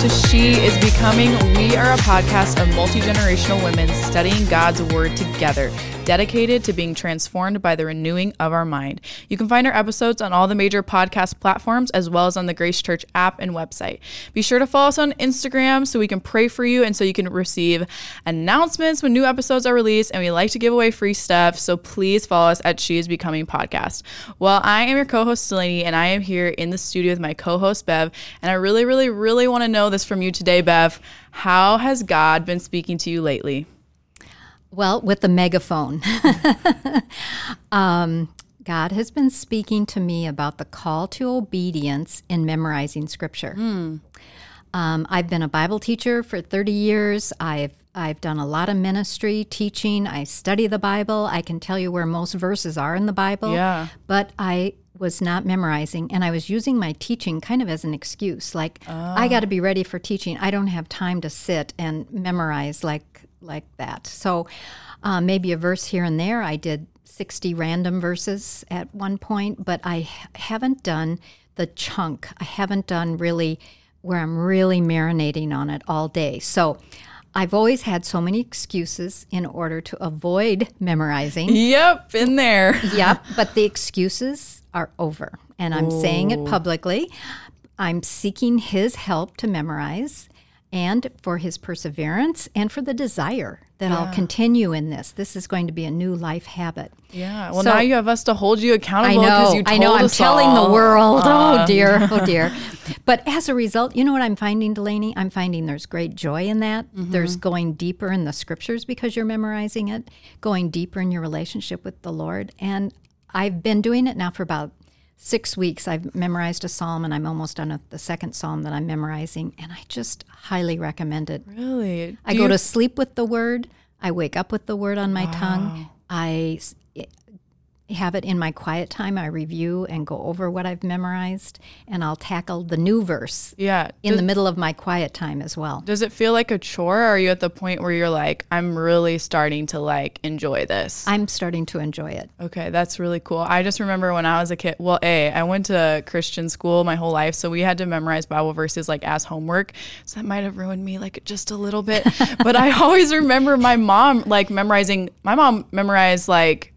To She is Becoming. We are a podcast of multi generational women studying God's Word together, dedicated to being transformed by the renewing of our mind. You can find our episodes on all the major podcast platforms as well as on the Grace Church app and website. Be sure to follow us on Instagram so we can pray for you and so you can receive announcements when new episodes are released. And we like to give away free stuff, so please follow us at She is Becoming Podcast. Well, I am your co host, Delaney, and I am here in the studio with my co host, Bev. And I really, really, really want to know this from you today, Bev. How has God been speaking to you lately? Well, with the megaphone. um, God has been speaking to me about the call to obedience in memorizing scripture. Um, I've been a Bible teacher for 30 years. I've I've done a lot of ministry, teaching. I study the Bible. I can tell you where most verses are in the Bible. Yeah. But I was not memorizing and I was using my teaching kind of as an excuse. Like I got to be ready for teaching. I don't have time to sit and memorize like like that. So uh, maybe a verse here and there. I did 60 random verses at one point, but I haven't done the chunk. I haven't done really where I'm really marinating on it all day. So I've always had so many excuses in order to avoid memorizing. Yep, in there. yep, but the excuses are over. And I'm saying it publicly. I'm seeking his help to memorize and for his perseverance and for the desire that I'll continue in this. This is going to be a new life habit. Yeah. Well, So- now you have us to hold you accountable because know, you told I know. I'm telling all. the world. Uh, oh dear, oh dear. But as a result, you know what I'm finding, Delaney? I'm finding there's great joy in that. There's going deeper in the scriptures because you're memorizing it, going deeper in your relationship with the Lord. And I've been doing it now for about six weeks. I've memorized a psalm, and I'm almost done with the second psalm that I'm memorizing. And I just highly recommend it. Really? I go you- to sleep with the word. I wake up with the word on my tongue. I have it in my quiet time. I review and go over what I've memorized, and I'll tackle the new verse Yeah. in the middle of my quiet time as well. Does it feel like a chore? Or are you at the point where you're like, I'm really starting to like enjoy this? I'm starting to enjoy it. Okay, that's really cool. I just remember when I was a kid. Well, a I went to Christian school my whole life, so we had to memorize Bible verses like as homework. So that might have ruined me like just a little bit. but I always remember my mom like memorizing. My mom memorized like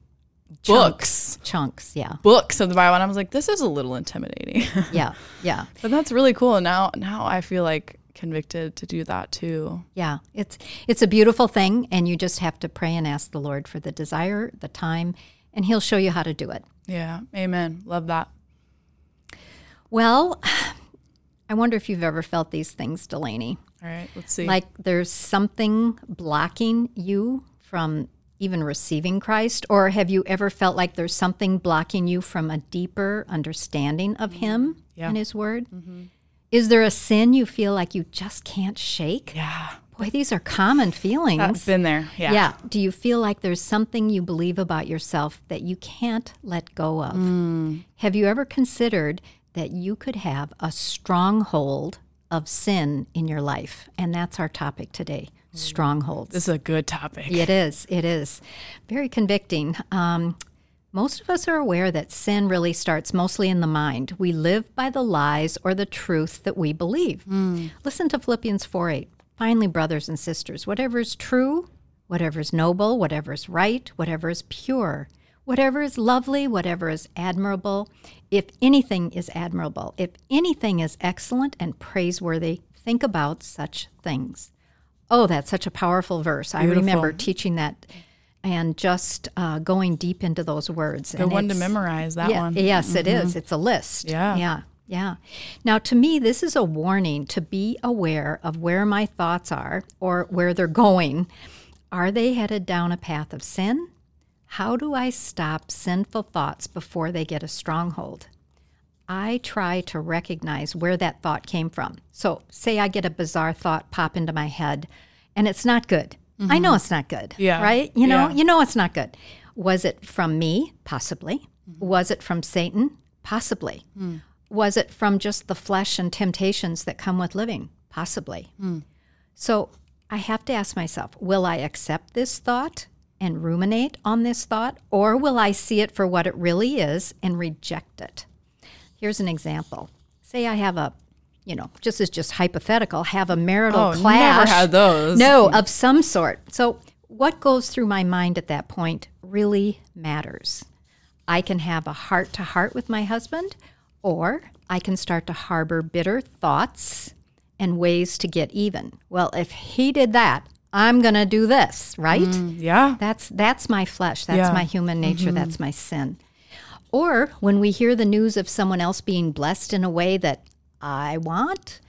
books, Chunks, yeah, books of the Bible, and I was like, this is a little intimidating. yeah, yeah, but that's really cool. And now, now I feel like convicted to do that too. yeah. It's it's a beautiful thing, and you just have to pray and ask the Lord for the desire, the time, and He'll show you how to do it. Yeah, Amen. Love that. Well, I wonder if you've ever felt these things, Delaney. All right, let's see. like there's something blocking you from even receiving Christ? Or have you ever felt like there's something blocking you from a deeper understanding of Him Yeah. and His Word? Is there a sin you feel like you just can't shake? yeah, Boy, these are common feelings. I've been there. Yeah. yeah. Do you feel like there's something you believe about yourself that you can't let go of? Mm. Have you ever considered that you could have a stronghold of sin in your life? And that's our topic today strongholds. This is a good topic. It is. It is very convicting. Um, most of us are aware that sin really starts mostly in the mind. We live by the lies or the truth that we believe. Listen to Philippians 4 8. Finally, brothers and sisters, whatever is true, whatever is noble, whatever is right, whatever is pure, whatever is lovely, whatever is admirable, if anything is admirable, if anything is excellent and praiseworthy, think about such things. Oh, that's such a powerful verse. I remember teaching that and just uh, going deep into those words. Good and one to memorize that yeah, one. Mm-hmm. Yes, it is. It's a list. Yeah. Yeah. Yeah. Now, to me, this is a warning to be aware of where my thoughts are or where they're going. Are they headed down a path of sin? How do I stop sinful thoughts before they get a stronghold? I try to recognize where that thought came from. So, say I get a bizarre thought pop into my head and it's not good. I know mm-hmm. it's not good. Yeah. Right? You know, Yeah. you know it's not good. Was it from me? Possibly. Mm-hmm. Was it from Satan? Possibly. Mm. Was it from just the flesh and temptations that come with living? Possibly. Mm. So I have to ask myself will I accept this thought and ruminate on this thought, or will I see it for what it really is and reject it? Here's an example. Say I have a you know, just as just hypothetical, have a marital Oh, clash. never had those. No, of some sort. So, what goes through my mind at that point really matters. I can have a heart to heart with my husband, or I can start to harbor bitter thoughts and ways to get even. Well, if he did that, I'm going to do this, right? Mm, yeah. That's that's my flesh. That's Yeah. my human nature. Mm-hmm. That's my sin. Or when we hear the news of someone else being blessed in a way that I want,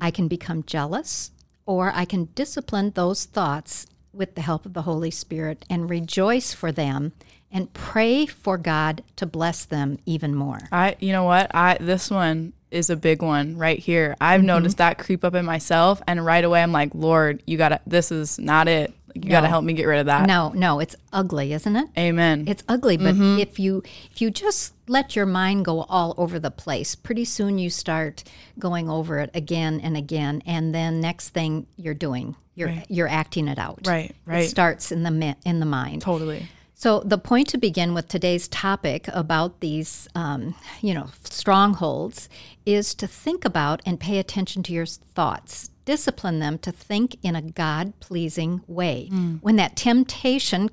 I can become jealous or I can discipline those thoughts with the help of the Holy Spirit and rejoice for them and pray for God to bless them even more. I you know what? I this one is a big one right here. I've Mm-hmm. noticed that creep up in myself and right away I'm like, "Lord, you got to this is not it. You got to help me get rid of that." No, no, it's ugly, isn't it? Amen. It's ugly, but if you if you just let your mind go all over the place, pretty soon you start going over it again and again, and then next thing you're doing, you're you're acting it out. Right, right. It right. starts in the in the mind. totally. So the point to begin with today's topic about these, um, you know, strongholds is to think about and pay attention to your thoughts. Discipline them to think in a God pleasing way. Hmm. When that temptation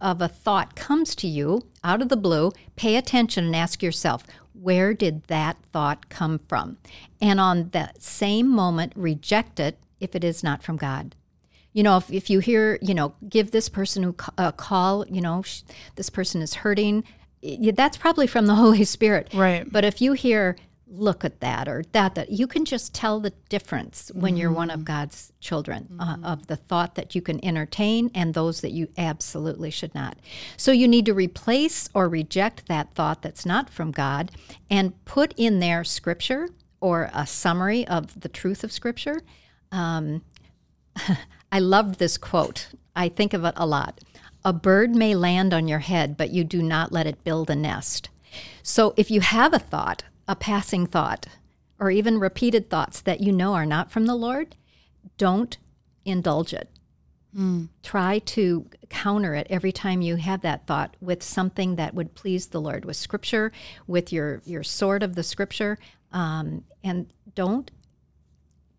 of a thought comes to you out of the blue, pay attention and ask yourself, where did that thought come from? And on that same moment, reject it if it is not from God you know if, if you hear you know give this person a call you know sh- this person is hurting that's probably from the holy spirit Right. but if you hear look at that or that that you can just tell the difference when you're one of mm. god's children uh, mm-hmm. of the thought that you can entertain and those that you absolutely should not so you need to replace or reject that thought that's not from god and put in there scripture or a summary of the truth of scripture um, I loved this quote. I think of it a lot. A bird may land on your head, but you do not let it build a nest. So if you have a thought, a passing thought, or even repeated thoughts that you know are not from the Lord, don't indulge it. Try to counter it every time you have that thought with something that would please the Lord, with scripture, with your, your sword of the scripture, um, and don't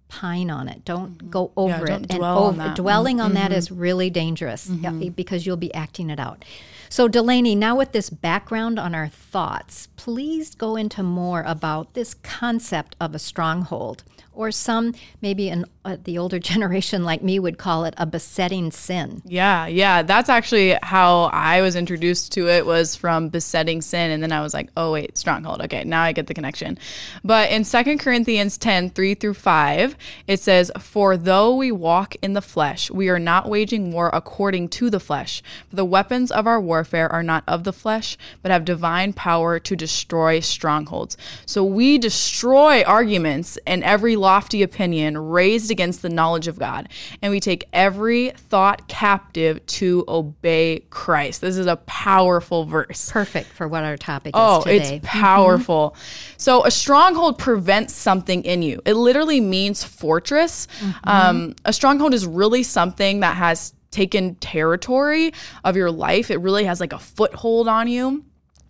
pine on it. Don't mm-hmm. go over don't it. And on over, that. dwelling on that mm-hmm. is really dangerous mm-hmm. yeah, because you'll be acting it out. So, Delaney, now with this background on our thoughts, please go into more about this concept of a stronghold, or some maybe an, uh, the older generation like me would call it a besetting sin. Yeah, yeah. That's actually how I was introduced to it was from besetting sin. And then I was like, oh, wait, stronghold. Okay, now I get the connection. But in 2 Corinthians 10, 3 through 5, it says, For though we walk in the flesh, we are not waging war according to the flesh. For the weapons of our warfare are not of the flesh, but have divine power to destroy strongholds. So we destroy arguments and every lofty opinion raised against the knowledge of God. And we take every thought captive to obey Christ. This is a powerful verse. Perfect for what our topic Oh, is today. it's powerful. So a stronghold prevents something in you. It literally means fortress. Um, a stronghold is really something that has taken territory of your life. It really has like a foothold on you.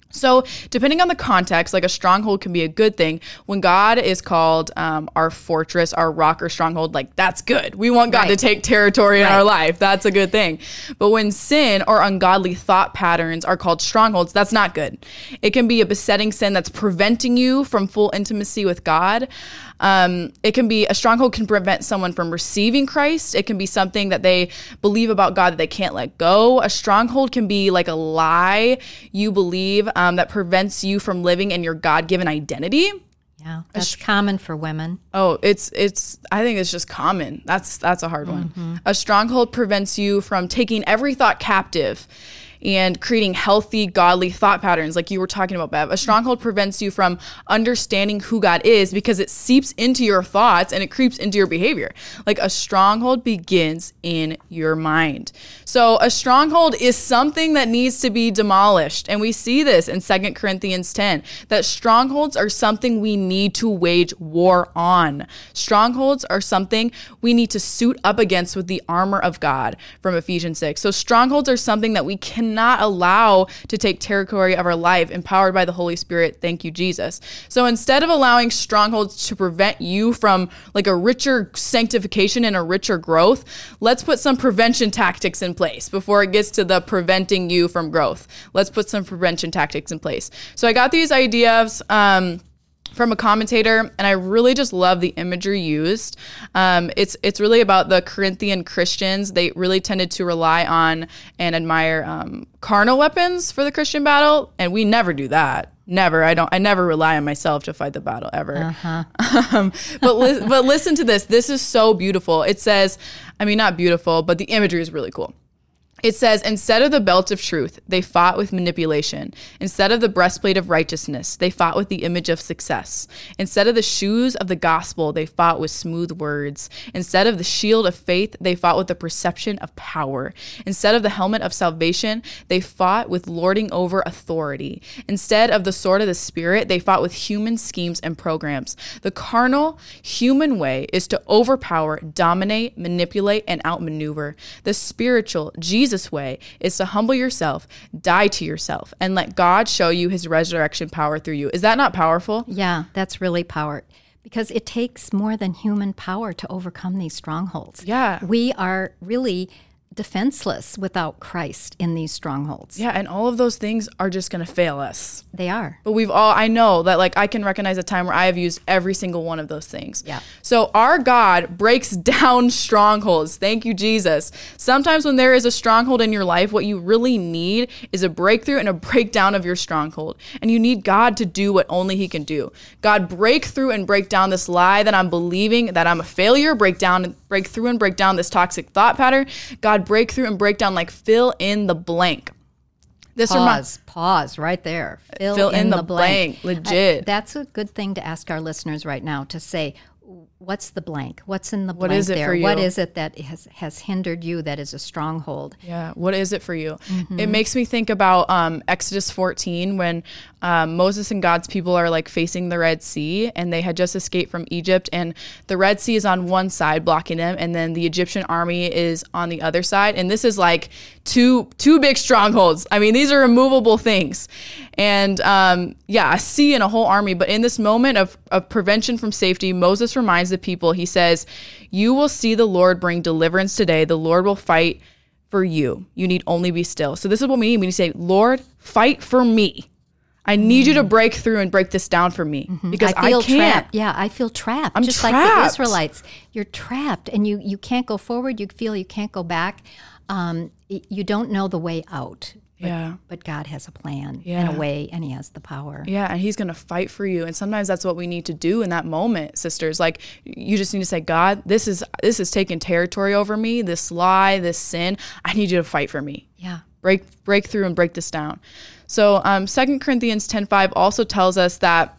So, depending on the context, like a stronghold can be a good thing. When God is called um, our fortress, our rock or stronghold, like that's good. We want God to take territory in our life. That's a good thing. But when sin or ungodly thought patterns are called strongholds, that's not good. It can be a besetting sin that's preventing you from full intimacy with God. Um, it can be a stronghold can prevent someone from receiving Christ. It can be something that they believe about God that they can't let go. A stronghold can be like a lie you believe um, that prevents you from living in your God given identity. yeah, that's common for women. Oh, it's it's I think it's just common. That's that's a hard one. A stronghold prevents you from taking every thought captive and creating healthy, godly thought patterns like you were talking about, Bev. A stronghold prevents you from understanding who God is because it seeps into your thoughts and it creeps into your behavior. Like a stronghold begins in your mind. So a stronghold is something that needs to be demolished. And we see this in 2 Corinthians 10 that strongholds are something we need to wage war on. Strongholds are something we need to suit up against with the armor of God from Ephesians 6. So strongholds are something that we cannot cannot allow to take territory of our life empowered by the Holy Spirit. Thank you, Jesus. So instead of allowing strongholds to prevent you from like a richer sanctification and a richer growth, let's put some prevention tactics in place before it gets to the preventing you from growth. Let's put some prevention tactics in place. So I got these ideas. Um, from a commentator, and I really just love the imagery used. Um, it's it's really about the Corinthian Christians. They really tended to rely on and admire um, carnal weapons for the Christian battle, and we never do that. Never. I don't. I never rely on myself to fight the battle ever. Uh-huh. um, but li- but listen to this. This is so beautiful. It says, I mean, not beautiful, but the imagery is really cool. It says, instead of the belt of truth, they fought with manipulation. Instead of the breastplate of righteousness, they fought with the image of success. Instead of the shoes of the gospel, they fought with smooth words. Instead of the shield of faith, they fought with the perception of power. Instead of the helmet of salvation, they fought with lording over authority. Instead of the sword of the Spirit, they fought with human schemes and programs. The carnal, human way is to overpower, dominate, manipulate, and outmaneuver. The spiritual, Jesus Jesus' way is to humble yourself, die to yourself, and let God show you his resurrection power through you. Is that not powerful? Yeah, that's really power because it takes more than human power to overcome these strongholds. Yeah. We are really defenseless without Christ in these strongholds. Yeah, and all of those things are just going to fail us. They are. But we've all, I know that like I can recognize a time where I have used every single one of those things. Yeah. So our God breaks down strongholds. Thank you, Jesus. Sometimes when there is a stronghold in your life, what you really need is a breakthrough and a breakdown of your stronghold. And you need God to do what only He can do. God, break through and break down this lie that I'm believing that I'm a failure, break down, break through and break down this toxic thought pattern. God, break through and break down, like fill in the blank. This pause, pause right there. Fill, fill in, in, the, the blank. blank. Legit. I, that's a good thing to ask our listeners right now to say, what's the blank? What's in the what blank is it there? For you? What is it that has, has hindered you that is a stronghold? Yeah, what is it for you? Mm-hmm. It makes me think about um, Exodus 14 when um, Moses and God's people are like facing the Red Sea and they had just escaped from Egypt and the Red Sea is on one side blocking them and then the Egyptian army is on the other side and this is like two two big strongholds. I mean, these are removable things. And um, yeah, a sea and a whole army. But in this moment of, of prevention from safety, Moses reminds the people, he says, You will see the Lord bring deliverance today. The Lord will fight for you. You need only be still. So this is what we mean need to say, Lord, fight for me. I need you to mm. break through and break this down for me mm-hmm. because I, feel I can't. Trapped. Yeah, I feel trapped. I'm just trapped. like the Israelites. You're trapped, and you you can't go forward. You feel you can't go back. Um, you don't know the way out. But, yeah. But God has a plan yeah. and a way, and He has the power. Yeah, and He's going to fight for you. And sometimes that's what we need to do in that moment, sisters. Like you just need to say, God, this is this is taking territory over me. This lie, this sin. I need you to fight for me. Yeah. Break break through and break this down. So um, 2 Corinthians 10:5 also tells us that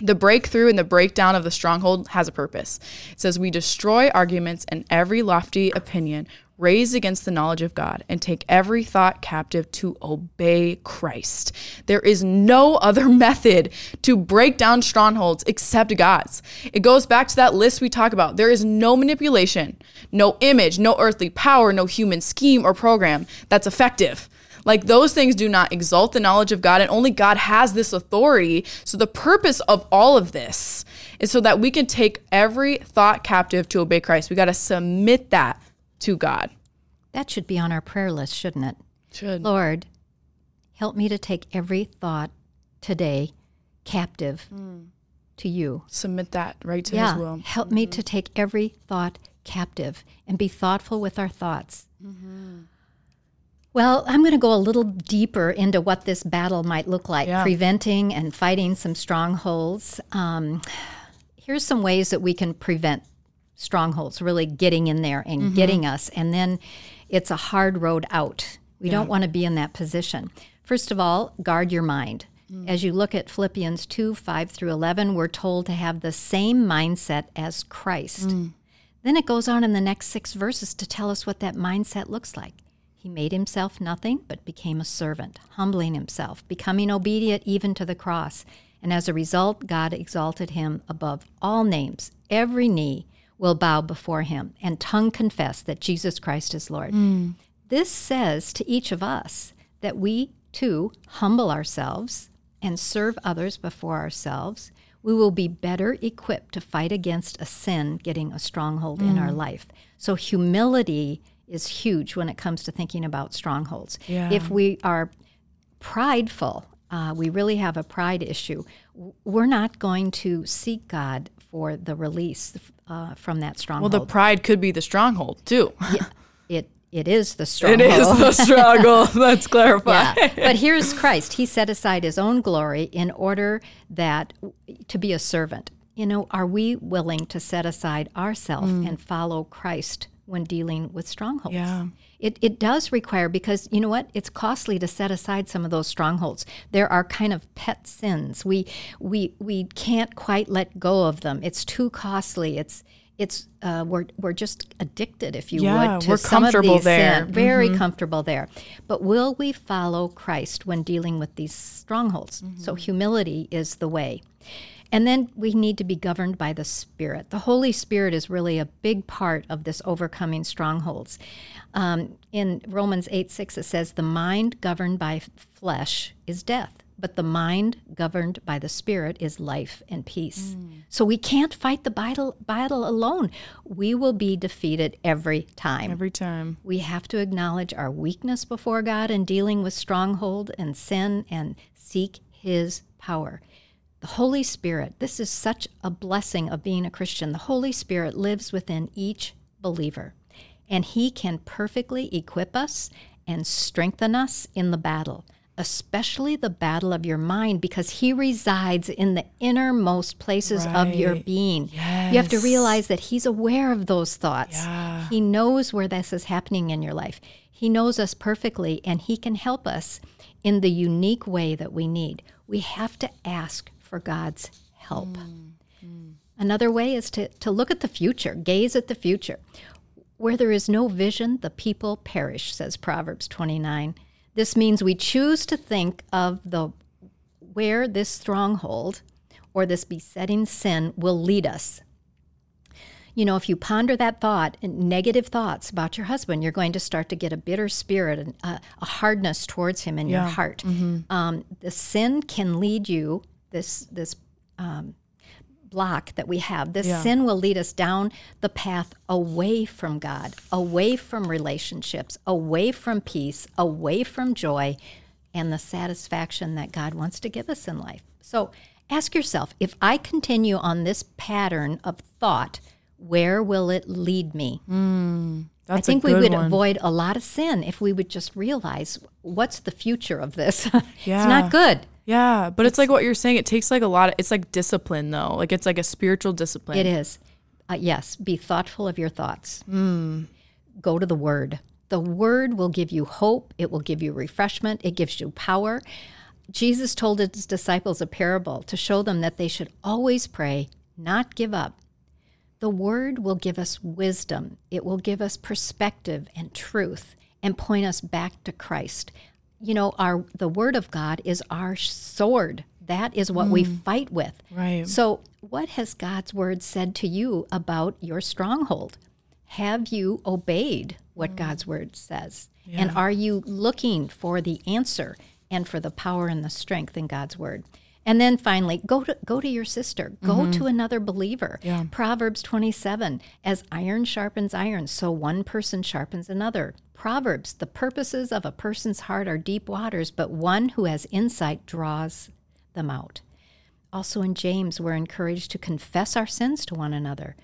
the breakthrough and the breakdown of the stronghold has a purpose. It says, We destroy arguments and every lofty opinion raised against the knowledge of God and take every thought captive to obey Christ. There is no other method to break down strongholds except God's. It goes back to that list we talk about. There is no manipulation, no image, no earthly power, no human scheme or program that's effective. Like those things do not exalt the knowledge of God, and only God has this authority. So, the purpose of all of this is so that we can take every thought captive to obey Christ. We got to submit that to God. That should be on our prayer list, shouldn't it? Should. Lord, help me to take every thought today captive mm. to you. Submit that right to yeah. His will. Help mm-hmm. me to take every thought captive and be thoughtful with our thoughts. Mm-hmm. Well, I'm going to go a little deeper into what this battle might look like, yeah. preventing and fighting some strongholds. Um, here's some ways that we can prevent strongholds, really getting in there and mm-hmm. getting us. And then it's a hard road out. We yeah. don't want to be in that position. First of all, guard your mind. Mm. As you look at Philippians 2 5 through 11, we're told to have the same mindset as Christ. Mm. Then it goes on in the next six verses to tell us what that mindset looks like. He made himself nothing, but became a servant, humbling himself, becoming obedient even to the cross. And as a result, God exalted him above all names. Every knee will bow before him, and tongue confess that Jesus Christ is Lord. Mm. This says to each of us that we too humble ourselves and serve others before ourselves, we will be better equipped to fight against a sin getting a stronghold in our life. So, humility is huge when it comes to thinking about strongholds. Yeah. If we are prideful, uh, we really have a pride issue, we're not going to seek God for the release uh, from that stronghold. Well, the pride could be the stronghold too. it, it is the it stronghold. is the struggle. Let's clarify. Yeah. but here's Christ. He set aside his own glory in order that to be a servant. You know, are we willing to set aside ourselves and follow Christ when dealing with strongholds? Yeah. It, it does require because you know what it's costly to set aside some of those strongholds there are kind of pet sins we we we can't quite let go of them it's too costly it's it's uh, we're we're just addicted if you Yeah, would to we're some of comfortable these sin- there. Mm-hmm. very comfortable there but will we follow Christ when dealing with these strongholds so Mm-hmm. humility is the way and then we need to be governed by the Spirit. The Holy Spirit is really a big part of this overcoming strongholds. Um, in Romans 8 6, it says, The mind governed by flesh is death, but the mind governed by the Spirit is life and peace. So we can't fight the battle, battle alone. We will be defeated every time. Every time. We have to acknowledge our weakness before God in dealing with stronghold and sin and seek His power. The Holy Spirit, this is such a blessing of being a Christian. The Holy Spirit lives within each believer, and He can perfectly equip us and strengthen us in the battle, especially the battle of your mind, because He resides in the innermost places of your Right. being. You have to realize that He's aware of those thoughts. Yeah. He knows where this is happening in your life. He knows us perfectly, and He can help us in the unique way that we need. We have to ask for God's help. Mm, mm. Another way is to, to look at the future, gaze at the future. Where there is no vision, the people perish, says Proverbs 29. This means we choose to think of the where this stronghold or this besetting sin will lead us. You know, if you ponder that thought, negative thoughts about your husband, you're going to start to get a bitter spirit and a, a hardness towards him in your Yeah. heart. Mm-hmm. Um, the sin can lead you. This this um, block that we have, this Yeah. sin will lead us down the path away from God, away from relationships, away from peace, away from joy, and the satisfaction that God wants to give us in life. So ask yourself if I continue on this pattern of thought, where will it lead me? That's I think we would one. avoid a lot of sin if we would just realize what's the future of this. Yeah. it's not good. Yeah, but it's like what you're saying. It takes like a lot of. It's like discipline though. Like it's like a spiritual discipline. It is. Uh, yes, be thoughtful of your thoughts. Hmm. Go to the Word. The Word will give you hope, it will give you refreshment, it gives you power. Jesus told his disciples a parable to show them that they should always pray, not give up. The Word will give us wisdom, it will give us perspective and truth and point us back to Christ. You know, our the Word of God is our sword. That is what we mm. fight with. Right. So, what has God's word said to you about your stronghold? Have you obeyed what mm. God's word says? And are you looking for the answer and for the power and the strength in God's word? And then finally, go to go to your sister. Go mm-hmm. to another believer. Yeah. Proverbs 27, as iron sharpens iron, so one person sharpens another. Proverbs, the purposes of a person's heart are deep waters, but one who has insight draws them out. Also in James, we're encouraged to confess our sins to one another.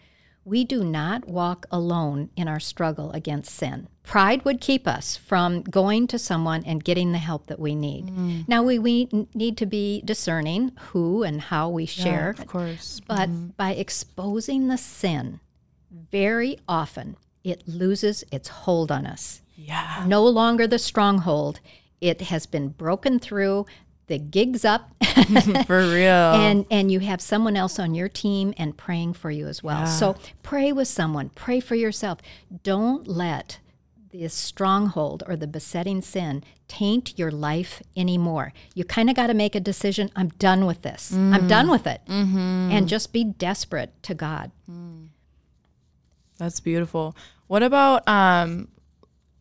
We do not walk alone in our struggle against sin. Pride would keep us from going to someone and getting the help that we need. Mm. Now, we, we need to be discerning who and how we Yeah, share, of course. but mm-hmm. by exposing the sin, very often it loses its hold on us Yeah. no longer the stronghold. It has been broken through. The gig's up, For real. and and you have someone else on your team and praying for you as well. So pray with someone. Pray for yourself. Don't let this stronghold or the besetting sin taint your life anymore. You kind of got to make a decision. I'm done with this. I'm mm. done with it, mm-hmm. and just be desperate to God. Mm. That's beautiful. What about um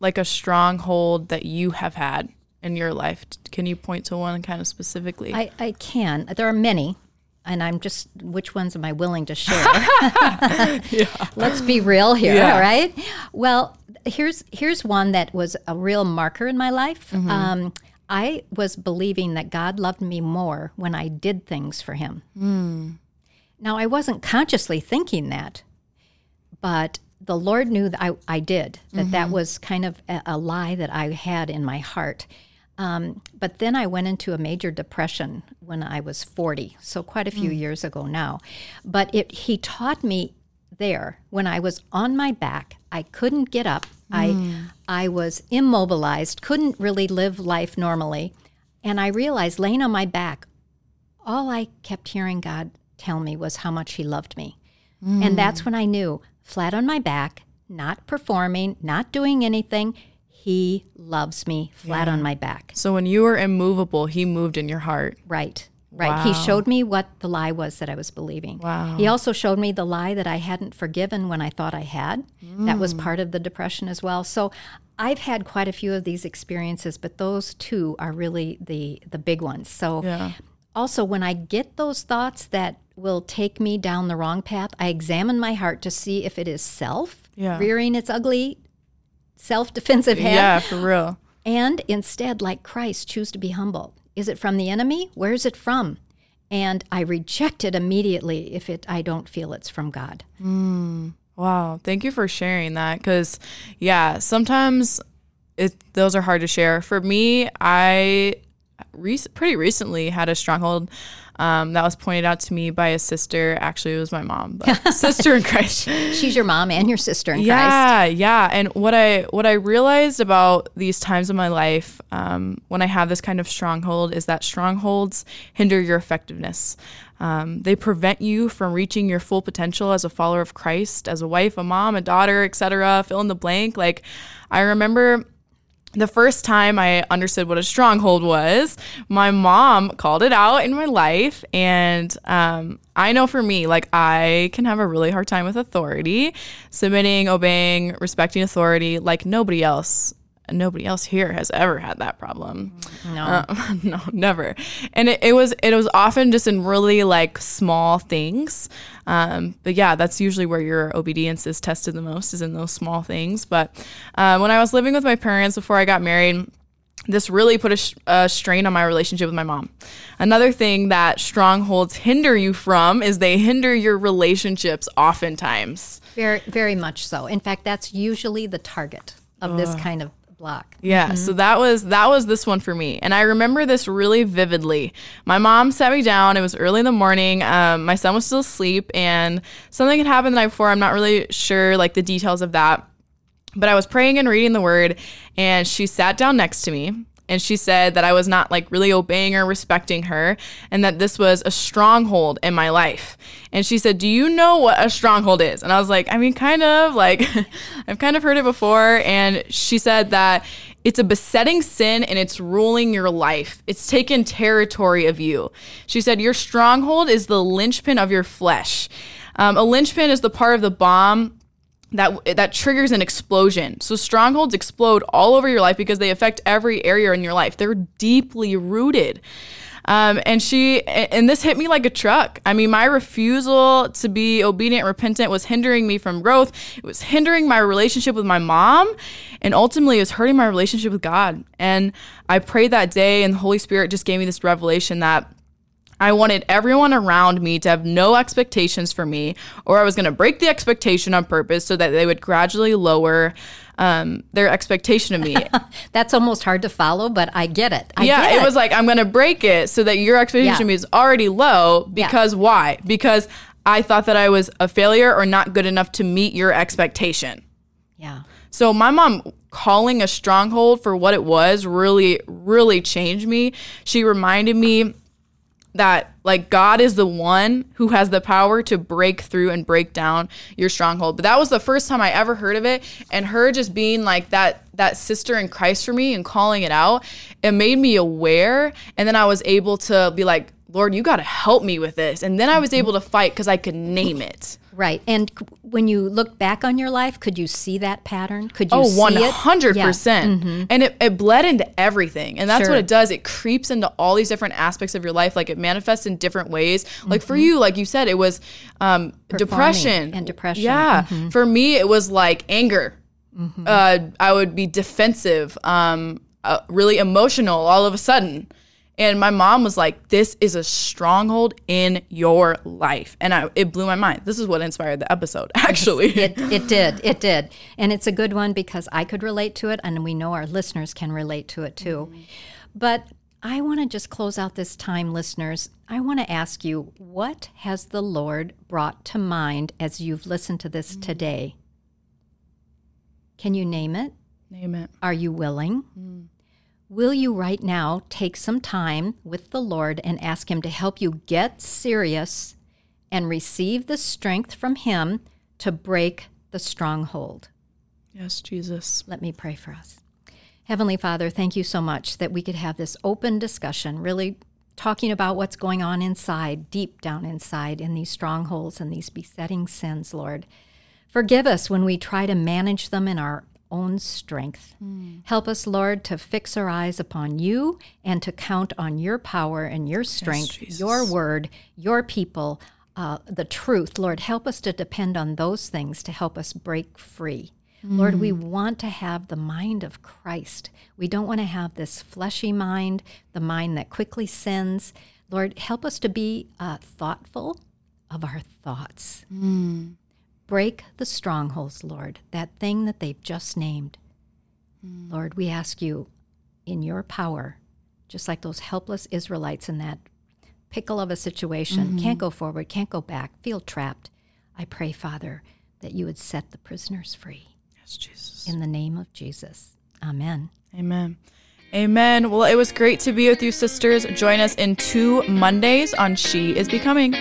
like a stronghold that you have had in your life? Can you point to one kind of specifically? I, I can. There are many, and I'm just which ones am I willing to share? Let's be real here, Yeah. all right? Well, here's here's one that was a real marker in my life. Mm-hmm. Um, I was believing that God loved me more when I did things for Him. Mm. Now, I wasn't consciously thinking that, but the Lord knew that I, I did, that that Mm-hmm. was kind of a, a lie that I had in my heart. Um, but then I went into a major depression when I was 40, so quite a few Mm. years ago now. But it, he taught me there when I was on my back, I couldn't get up. Mm. I, I was immobilized, couldn't really live life normally. And I realized laying on my back, all I kept hearing God tell me was how much He loved me. And that's when I knew, flat on my back, not performing, not doing anything, He loves me flat on my back. so when you were immovable, he moved in your heart. Right. Right. He showed me what the lie was that I was believing. Wow. He also showed me the lie that I hadn't forgiven when I thought I had. That was mm. part of the depression as well. So I've had quite a few of these experiences, but those two are really the the big ones. So Yeah. also when I get those thoughts that will take me down the wrong path, I examine my heart to see if it is self Yeah. rearing its ugly self-defensive head Yeah, for real. and instead, like Christ, choose to be humble. Is it from the enemy? Where's it from? And I reject it immediately if it I don't feel it's from God. Mm. Wow, thank you for sharing that cuz yeah, sometimes it those are hard to share. For me, I rec- pretty recently had a stronghold um, that was pointed out to me by a sister. Actually, it was my mom, but sister in Christ. She's your mom and your sister in Christ. Yeah, yeah. And what I what I realized about these times in my life um, when I have this kind of stronghold is that strongholds hinder your effectiveness. Um, they prevent you from reaching your full potential as a follower of Christ, as a wife, a mom, a daughter, etc. Fill in the blank. Like I remember the first time I understood what a stronghold was, my mom called it out in my life. And um, I know for me, like, I can have a really hard time with authority, submitting, obeying, respecting authority, like nobody else. Nobody else here has ever had that problem. No. Uh, no, never. And it, it was it was often just in really like small things. Um, but yeah, that's usually where your obedience is tested the most is in those small things. But uh, when I was living with my parents before I got married, this really put a, sh- a strain on my relationship with my mom. Another thing that strongholds hinder you from is they hinder your relationships oftentimes. Very very much so. In fact, that's usually the target of this kind of block. Yeah, so that was that was this one for me, and I remember this really vividly. My mom sat me down. It was early in the morning. Um, my son was still asleep, and something had happened the night before. I'm not really sure like the details of that, but I was praying and reading the word, and she sat down next to me. And she said that I was not like really obeying or respecting her, and that this was a stronghold in my life. And she said, Do you know what a stronghold is? And I was like, I mean, kind of like, I've kind of heard it before. And she said that it's a besetting sin and it's ruling your life. It's taken territory of you. She said, Your stronghold is the linchpin of your flesh. Um, a linchpin is the part of the bomb that that triggers an explosion. So strongholds explode all over your life because they affect every area in your life. They're deeply rooted. Um, and she and this hit me like a truck. I mean, my refusal to be obedient, and repentant was hindering me from growth. It was hindering my relationship with my mom, and ultimately, it was hurting my relationship with God. And I prayed that day, and the Holy Spirit just gave me this revelation that I wanted everyone around me to have no expectations for me, or I was going to break the expectation on purpose so that they would gradually lower um, their expectation of me. That's almost hard to follow, but I get it. I yeah, get it was like, I'm going to break it so that your expectation Yeah. of me is already low because why? Because I thought that I was a failure or not good enough to meet your expectation. yeah. So my mom calling a stronghold for what it was really, really changed me. She reminded me that like God is the one who has the power to break through and break down your stronghold. But that was the first time I ever heard of it and her just being like that that sister in Christ for me and calling it out, it made me aware and then I was able to be like, "Lord, you got to help me with this." And then I was able to fight cuz I could name it. Right. And c- when you look back on your life, could you see that pattern? Could you Oh, see one it? hundred Yeah. percent. And it, it bled into everything. And that's Sure. what it does. It creeps into all these different aspects of your life. Like it manifests in different ways. Like for you, like you said, it was um, depression and depression. Yeah. For me, it was like anger. Uh, I would be defensive, um, uh, really emotional all of a sudden. And my mom was like, "This is a stronghold in your life," and I, it blew my mind. This is what inspired the episode, actually. It, it did. It did. And it's a good one because I could relate to it, and we know our listeners can relate to it too. But I want to just close out this time, listeners. I want to ask you what has the Lord brought to mind as you've listened to this today? Can you name it? Name it. Are you willing? Mm. Will you right now take some time with the Lord and ask Him to help you get serious and receive the strength from Him to break the stronghold? Yes, Jesus. Let me pray for us. Heavenly Father, thank you so much that we could have this open discussion, really talking about what's going on inside, deep down inside, in these strongholds and these besetting sins, Lord. Forgive us when we try to manage them in our own strength. Help us, Lord, to fix our eyes upon you and to count on your power and your strength, Jesus. your word, your people, uh, the truth. Lord, help us to depend on those things to help us break free. Lord, we want to have the mind of Christ. We don't want to have this fleshy mind, the mind that quickly sins. Lord, help us to be uh, thoughtful of our thoughts. Break the strongholds, Lord, that thing that they've just named. Mm. Lord, we ask you in your power, just like those helpless Israelites in that pickle of a situation, mm-hmm. can't go forward, can't go back, feel trapped. I pray, Father, that you would set the prisoners free. Yes, Jesus. In the name of Jesus. Amen. Amen. Amen. Well, it was great to be with you, sisters. Join us in two Mondays on She is Becoming.